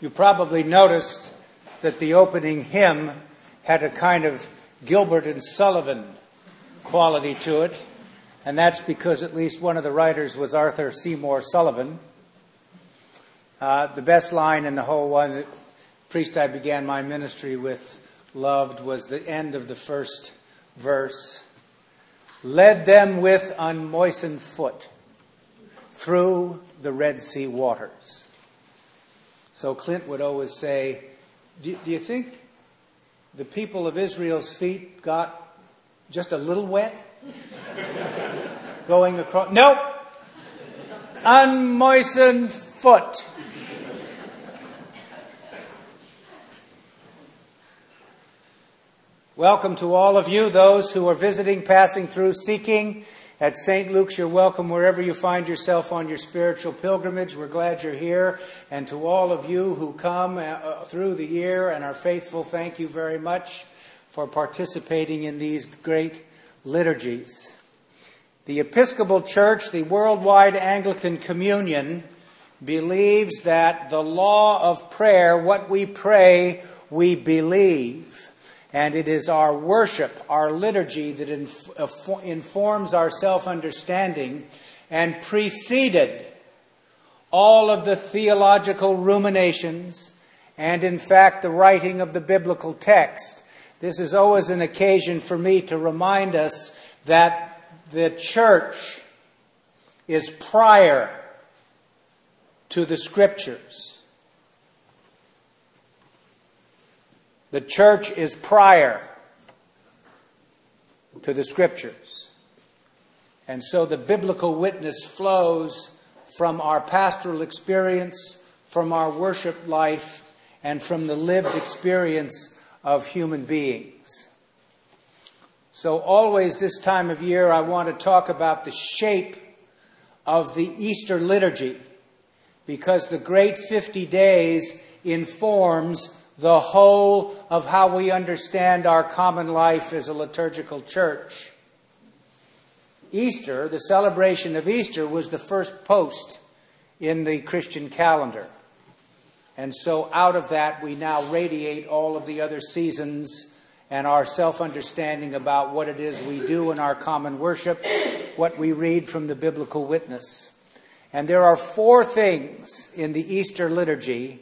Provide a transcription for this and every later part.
You probably noticed that the opening hymn had a kind of Gilbert and Sullivan quality to it, and that's because at least one of the writers was Arthur Seymour Sullivan. Uh, the best line in the whole one, the priest I began my ministry with loved, was the end of the first verse. Led them with unmoistened foot through the Red Sea waters. So Clint would always say, do, do you think the people of Israel's feet got just a little wet? Going across. Nope! Unmoistened foot. Welcome to all of you, those who are visiting, passing through, seeking at St. Luke's. You're welcome wherever you find yourself on your spiritual pilgrimage. We're glad you're here. And to all of you who come uh, through the year and are faithful, thank you very much for participating in these great liturgies. The Episcopal Church, the Worldwide Anglican Communion, believes that the law of prayer, what we pray, we believe. And it is our worship, our liturgy, that inf- uh, informs our self understanding and preceded all of the theological ruminations and, in fact, the writing of the biblical text. This is always an occasion for me to remind us that the church is prior to the scriptures. The church is prior to the scriptures. And so the biblical witness flows from our pastoral experience, from our worship life, and from the lived experience of human beings. So, always this time of year, I want to talk about the shape of the Easter liturgy because the great 50 days informs the whole of how we understand our common life as a liturgical church. Easter, the celebration of Easter, was the first post in the Christian calendar. And so out of that, we now radiate all of the other seasons and our self understanding about what it is we do in our common worship, what we read from the biblical witness. And there are four things in the Easter liturgy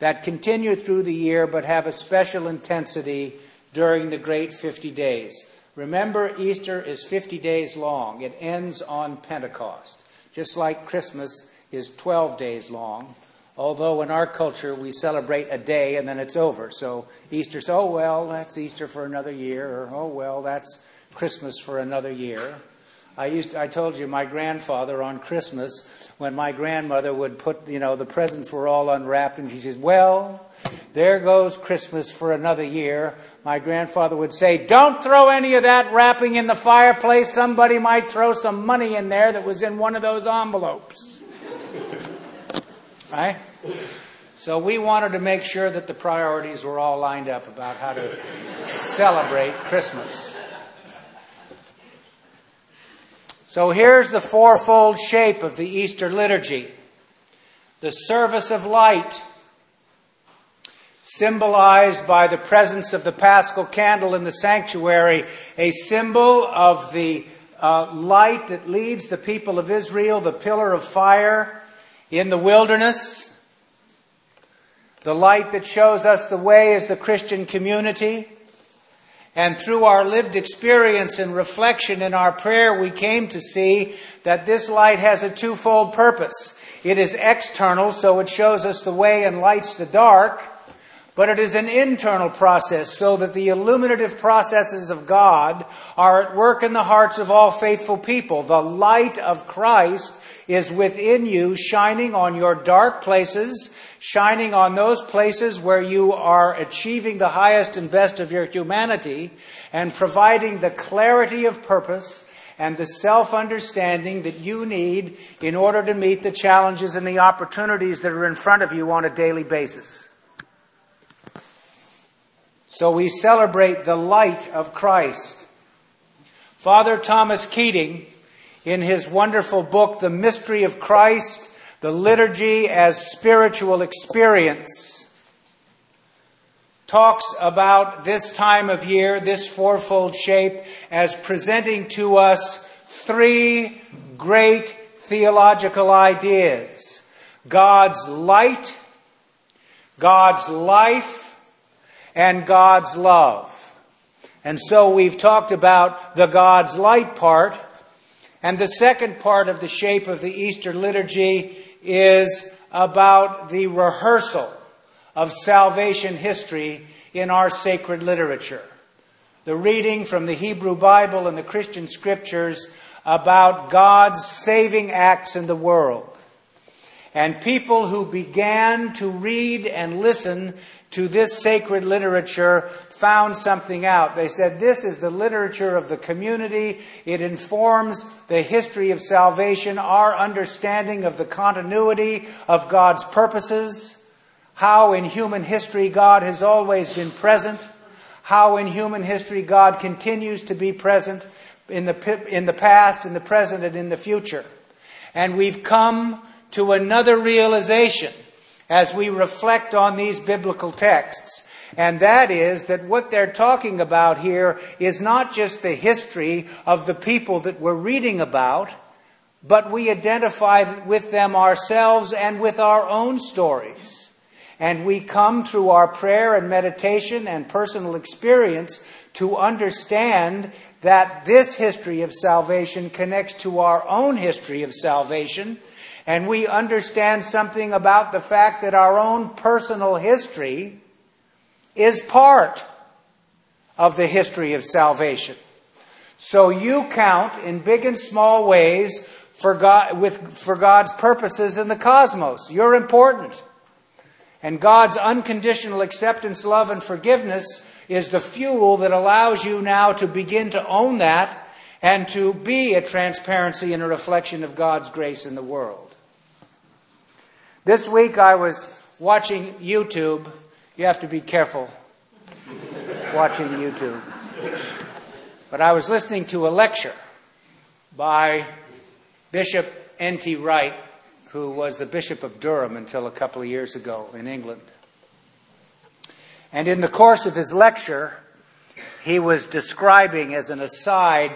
that continue through the year but have a special intensity during the great 50 days. Remember, Easter is 50 days long, it ends on Pentecost, just like Christmas is 12 days long. Although in our culture we celebrate a day and then it's over. So Easter's, oh well, that's Easter for another year, or oh well, that's Christmas for another year. I used to, I told you my grandfather on Christmas when my grandmother would put you know the presents were all unwrapped and she says well there goes Christmas for another year. My grandfather would say don't throw any of that wrapping in the fireplace. Somebody might throw some money in there that was in one of those envelopes. Right? So we wanted to make sure that the priorities were all lined up about how to celebrate Christmas So here's the fourfold shape of the Easter liturgy the service of light, symbolized by the presence of the paschal candle in the sanctuary, a symbol of the uh, light that leads the people of Israel, the pillar of fire in the wilderness, the light that shows us the way is the Christian community. And through our lived experience and reflection in our prayer, we came to see that this light has a twofold purpose. It is external, so it shows us the way and lights the dark, but it is an internal process, so that the illuminative processes of God are at work in the hearts of all faithful people. The light of Christ is within you, shining on your dark places, shining on those places where you are achieving the highest and best of your humanity, and providing the clarity of purpose and the self understanding that you need in order to meet the challenges and the opportunities that are in front of you on a daily basis. So we celebrate the light of Christ. Father Thomas Keating in his wonderful book, The Mystery of Christ, The liturgy as spiritual experience talks about this time of year, this fourfold shape, as presenting to us three great theological ideas God's light, God's life, and God's love. And so we've talked about the God's light part. And the second part of the shape of the Easter liturgy is about the rehearsal of salvation history in our sacred literature. The reading from the Hebrew Bible and the Christian scriptures about God's saving acts in the world. And people who began to read and listen to this sacred literature found something out. They said, This is the literature of the community. It informs the history of salvation, our understanding of the continuity of God's purposes, how in human history God has always been present, how in human history God continues to be present in the, in the past, in the present, and in the future. And we've come to another realization as we reflect on these biblical texts and that is that what they're talking about here is not just the history of the people that we're reading about, but we identify with them ourselves and with our own stories. And we come through our prayer and meditation and personal experience to understand that this history of salvation connects to our own history of salvation. And we understand something about the fact that our own personal history is part of the history of salvation. So you count in big and small ways for, God, with, for God's purposes in the cosmos. You're important. And God's unconditional acceptance, love, and forgiveness is the fuel that allows you now to begin to own that and to be a transparency and a reflection of God's grace in the world. This week I was watching YouTube you have to be careful watching YouTube. But I was listening to a lecture by Bishop N.T. Wright, who was the Bishop of Durham until a couple of years ago in England. And in the course of his lecture, he was describing, as an aside,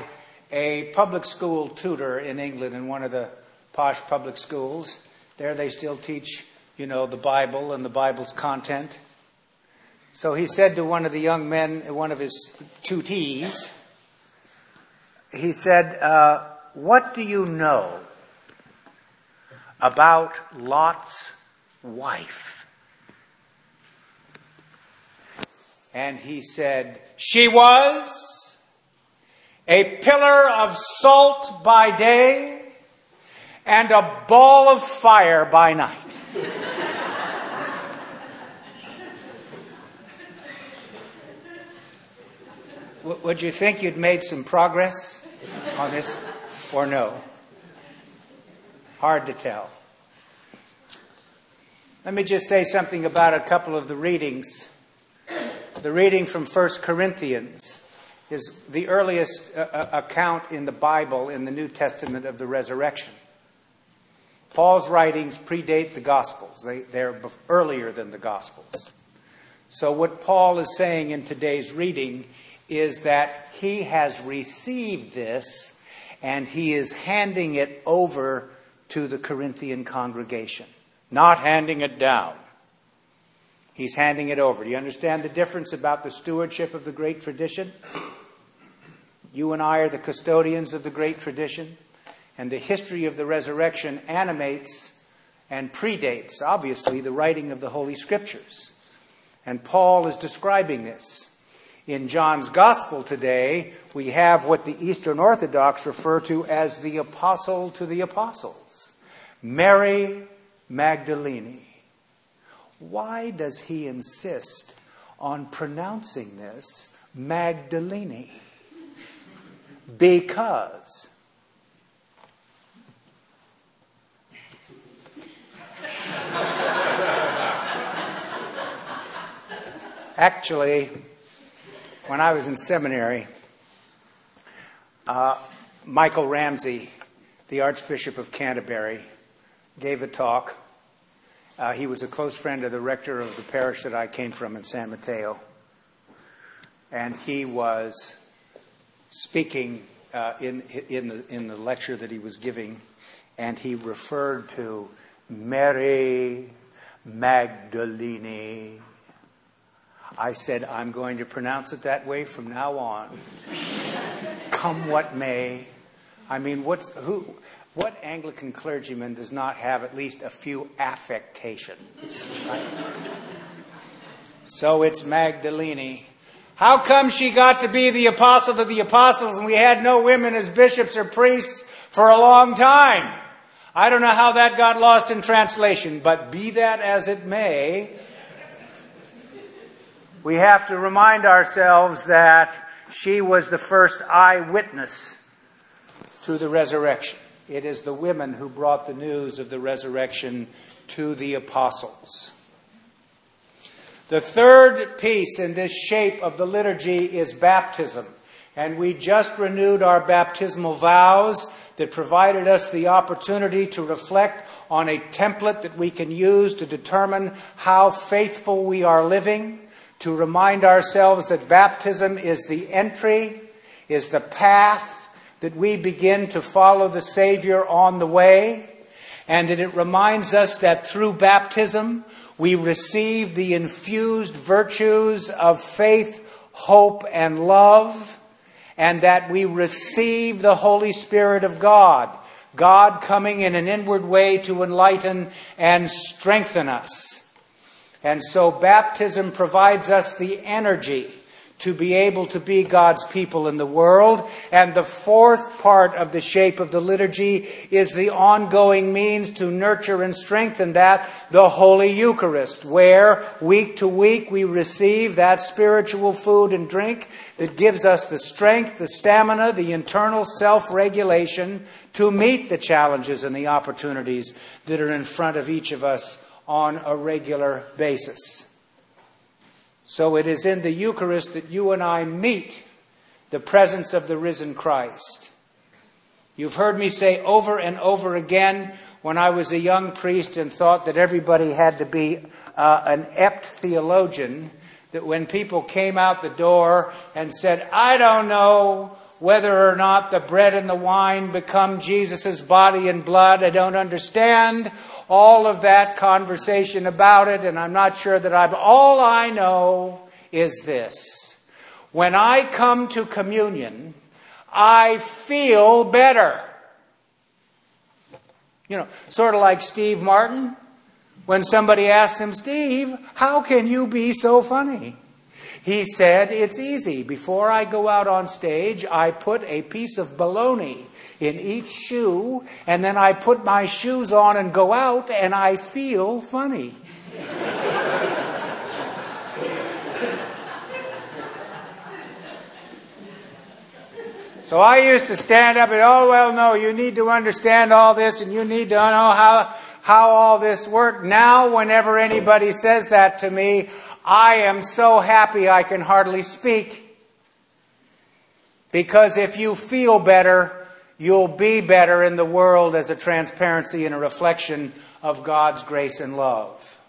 a public school tutor in England in one of the posh public schools. There they still teach, you know, the Bible and the Bible's content. So he said to one of the young men, one of his tutees, he said, uh, What do you know about Lot's wife? And he said, She was a pillar of salt by day and a ball of fire by night. would you think you'd made some progress on this or no? Hard to tell. Let me just say something about a couple of the readings. The reading from 1 Corinthians is the earliest uh, uh, account in the Bible in the New Testament of the resurrection. Paul's writings predate the Gospels, they, they're earlier than the Gospels. So, what Paul is saying in today's reading is that he has received this and he is handing it over to the Corinthian congregation, not handing it down. He's handing it over. Do you understand the difference about the stewardship of the great tradition? You and I are the custodians of the great tradition, and the history of the resurrection animates and predates, obviously, the writing of the Holy Scriptures. And Paul is describing this. In John's Gospel today, we have what the Eastern Orthodox refer to as the Apostle to the Apostles, Mary Magdalene. Why does he insist on pronouncing this Magdalene? Because actually, when I was in seminary, uh, Michael Ramsey, the Archbishop of Canterbury, gave a talk. Uh, he was a close friend of the rector of the parish that I came from in San Mateo. And he was speaking uh, in, in, the, in the lecture that he was giving, and he referred to Mary Magdalene. I said, I'm going to pronounce it that way from now on. Come what may. I mean, what's, who, what Anglican clergyman does not have at least a few affectations? Right? so it's Magdalene. How come she got to be the apostle of the apostles and we had no women as bishops or priests for a long time? I don't know how that got lost in translation, but be that as it may, we have to remind ourselves that she was the first eyewitness to the resurrection. It is the women who brought the news of the resurrection to the apostles. The third piece in this shape of the liturgy is baptism. And we just renewed our baptismal vows that provided us the opportunity to reflect on a template that we can use to determine how faithful we are living, to remind ourselves that baptism is the entry, is the path that we begin to follow the Savior on the way, and that it reminds us that through baptism we receive the infused virtues of faith, hope, and love, and that we receive the Holy Spirit of God, God coming in an inward way to enlighten and strengthen us. And so baptism provides us the energy to be able to be God's people in the world. And the fourth part of the shape of the liturgy is the ongoing means to nurture and strengthen that, the Holy Eucharist, where week to week we receive that spiritual food and drink that gives us the strength, the stamina, the internal self regulation to meet the challenges and the opportunities that are in front of each of us on a regular basis. So it is in the Eucharist that you and I meet the presence of the risen Christ. You've heard me say over and over again when I was a young priest and thought that everybody had to be uh, an apt theologian, that when people came out the door and said, I don't know whether or not the bread and the wine become Jesus' body and blood, I don't understand, all of that conversation about it, and I'm not sure that I've. All I know is this when I come to communion, I feel better. You know, sort of like Steve Martin when somebody asked him, Steve, how can you be so funny? He said, It's easy. Before I go out on stage, I put a piece of bologna in each shoe, and then I put my shoes on and go out, and I feel funny. So I used to stand up and, oh, well, no, you need to understand all this and you need to know how, how all this worked. Now, whenever anybody says that to me, I am so happy I can hardly speak. Because if you feel better, you'll be better in the world as a transparency and a reflection of God's grace and love.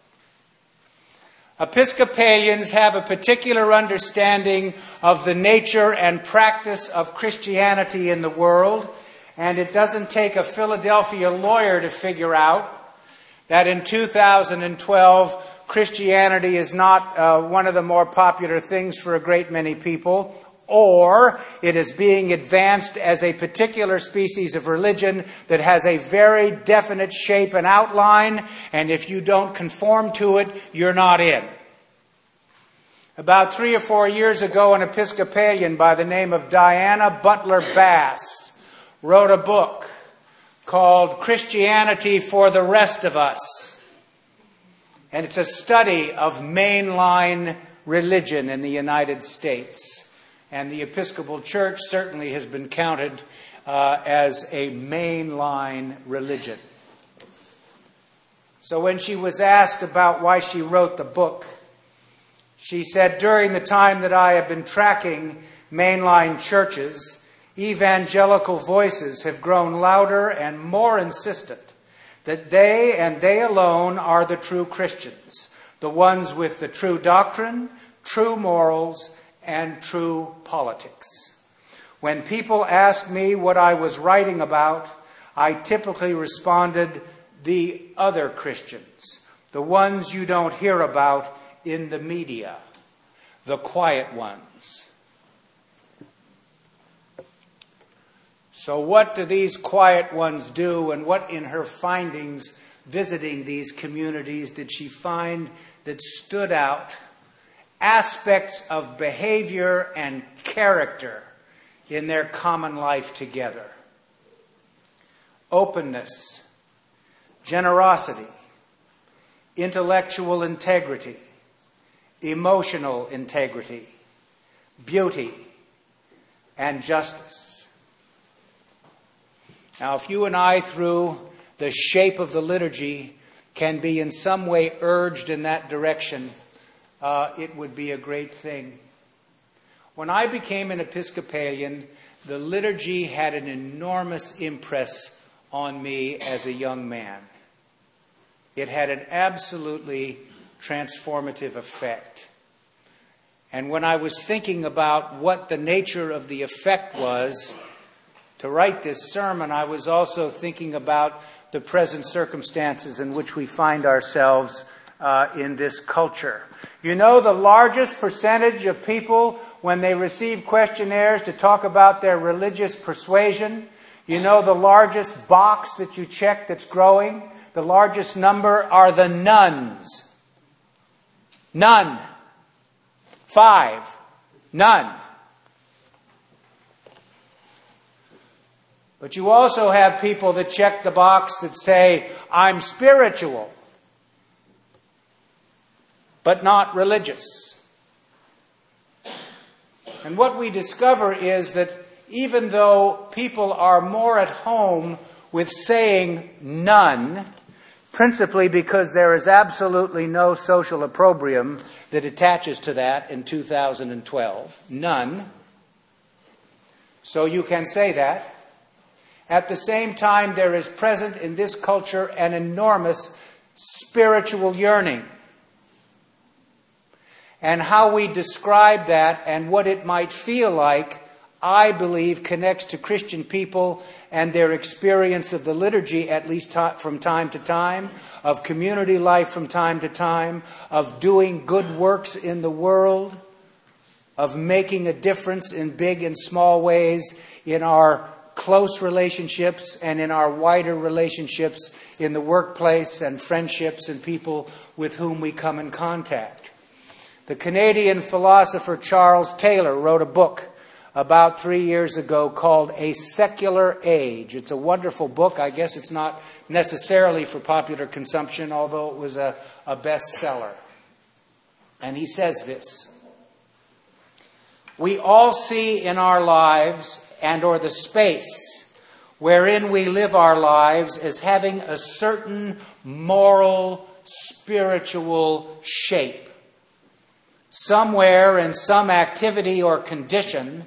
Episcopalians have a particular understanding of the nature and practice of Christianity in the world, and it doesn't take a Philadelphia lawyer to figure out that in 2012, Christianity is not uh, one of the more popular things for a great many people, or it is being advanced as a particular species of religion that has a very definite shape and outline, and if you don't conform to it, you're not in. About three or four years ago, an Episcopalian by the name of Diana Butler Bass wrote a book called Christianity for the Rest of Us. And it's a study of mainline religion in the United States. And the Episcopal Church certainly has been counted uh, as a mainline religion. So when she was asked about why she wrote the book, she said, During the time that I have been tracking mainline churches, evangelical voices have grown louder and more insistent that they and they alone are the true Christians, the ones with the true doctrine, true morals, and true politics. When people asked me what I was writing about, I typically responded, the other Christians, the ones you don't hear about in the media, the quiet ones. So, what do these quiet ones do, and what in her findings visiting these communities did she find that stood out? Aspects of behavior and character in their common life together openness, generosity, intellectual integrity, emotional integrity, beauty, and justice. Now, if you and I, through the shape of the liturgy, can be in some way urged in that direction, uh, it would be a great thing. When I became an Episcopalian, the liturgy had an enormous impress on me as a young man. It had an absolutely transformative effect. And when I was thinking about what the nature of the effect was to write this sermon, I was also thinking about the present circumstances in which we find ourselves uh, in this culture. You know, the largest percentage of people, when they receive questionnaires to talk about their religious persuasion, you know the largest box that you check that's growing? The largest number are the nuns. None. Five. None. But you also have people that check the box that say, I'm spiritual, but not religious. And what we discover is that even though people are more at home with saying none, principally because there is absolutely no social opprobrium that attaches to that in 2012. None. So you can say that. At the same time, there is present in this culture an enormous spiritual yearning. And how we describe that and what it might feel like I believe, connects to Christian people and their experience of the liturgy, at least from time to time, of community life from time to time, of doing good works in the world, of making a difference in big and small ways in our close relationships and in our wider relationships in the workplace and friendships and people with whom we come in contact. The Canadian philosopher Charles Taylor wrote a book about three years ago called A Secular Age. It's a wonderful book. I guess it's not necessarily for popular consumption, although it was a, a bestseller. And he says this We all see in our lives and or the space wherein we live our lives as having a certain moral, spiritual shape. Somewhere in some activity or condition,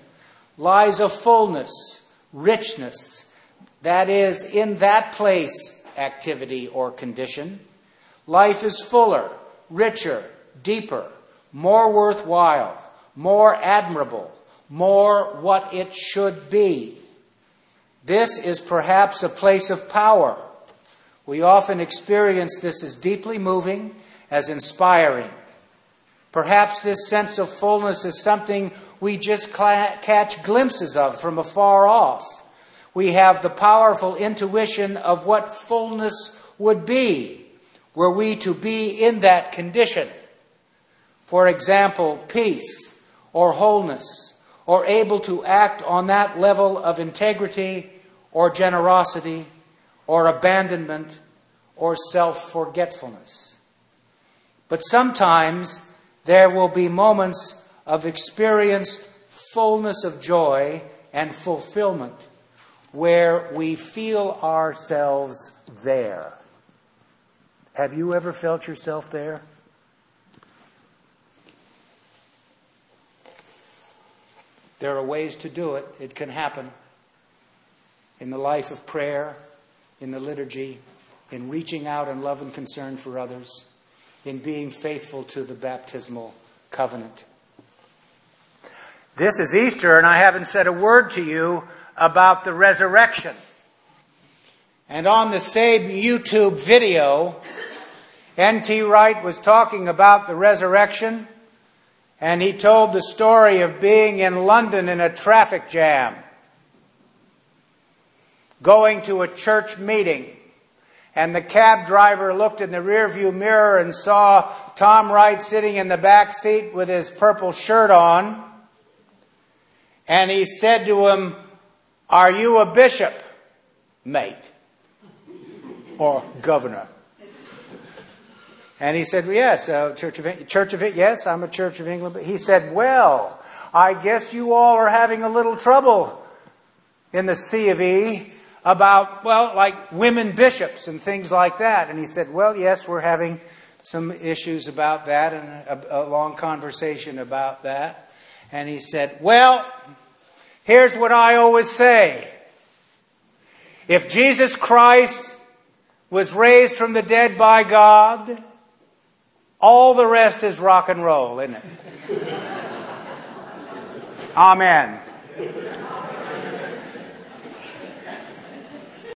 lies a fullness, richness, that is, in that place, activity or condition. Life is fuller, richer, deeper, more worthwhile, more admirable, more what it should be. This is perhaps a place of power. We often experience this as deeply moving, as inspiring. Perhaps this sense of fullness is something we just catch glimpses of from afar off. We have the powerful intuition of what fullness would be were we to be in that condition. For example, peace or wholeness, or able to act on that level of integrity or generosity or abandonment or self forgetfulness. But sometimes there will be moments of experienced fullness of joy and fulfillment where we feel ourselves there. Have you ever felt yourself there? There are ways to do it. It can happen in the life of prayer, in the liturgy, in reaching out in love and concern for others, in being faithful to the baptismal covenant. This is Easter, and I haven't said a word to you about the resurrection. And on the same YouTube video, N.T. Wright was talking about the resurrection, and he told the story of being in London in a traffic jam, going to a church meeting, and the cab driver looked in the rearview mirror and saw Tom Wright sitting in the back seat with his purple shirt on, and he said to him, Are you a bishop, mate? Or governor? And he said, well, Yes, uh, Church of Church of it. Yes, I'm a Church of England. But he said, Well, I guess you all are having a little trouble in the C of E about, well, like women bishops and things like that. And he said, Well, yes, we're having some issues about that and a, a long conversation about that. And he said, Well, here's what I always say. If Jesus Christ was raised from the dead by God, all the rest is rock and roll, isn't it? Amen.